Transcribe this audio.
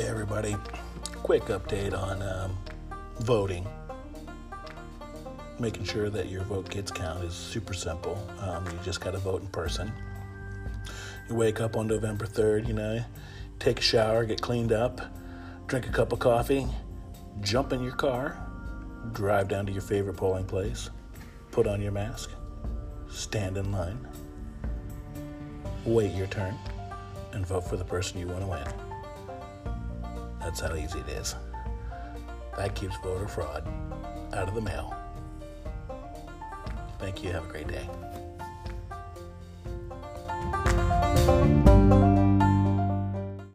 everybody. Quick update on um, voting. Making sure that your vote gets counted is super simple. Um, you just got to vote in person. You wake up on November 3rd, you know, take a shower, get cleaned up, drink a cup of coffee, jump in your car, drive down to your favorite polling place, put on your mask, stand in line, wait your turn, and vote for the person you want to win. That's how easy it is. That keeps voter fraud out of the mail. Thank you. Have a great day.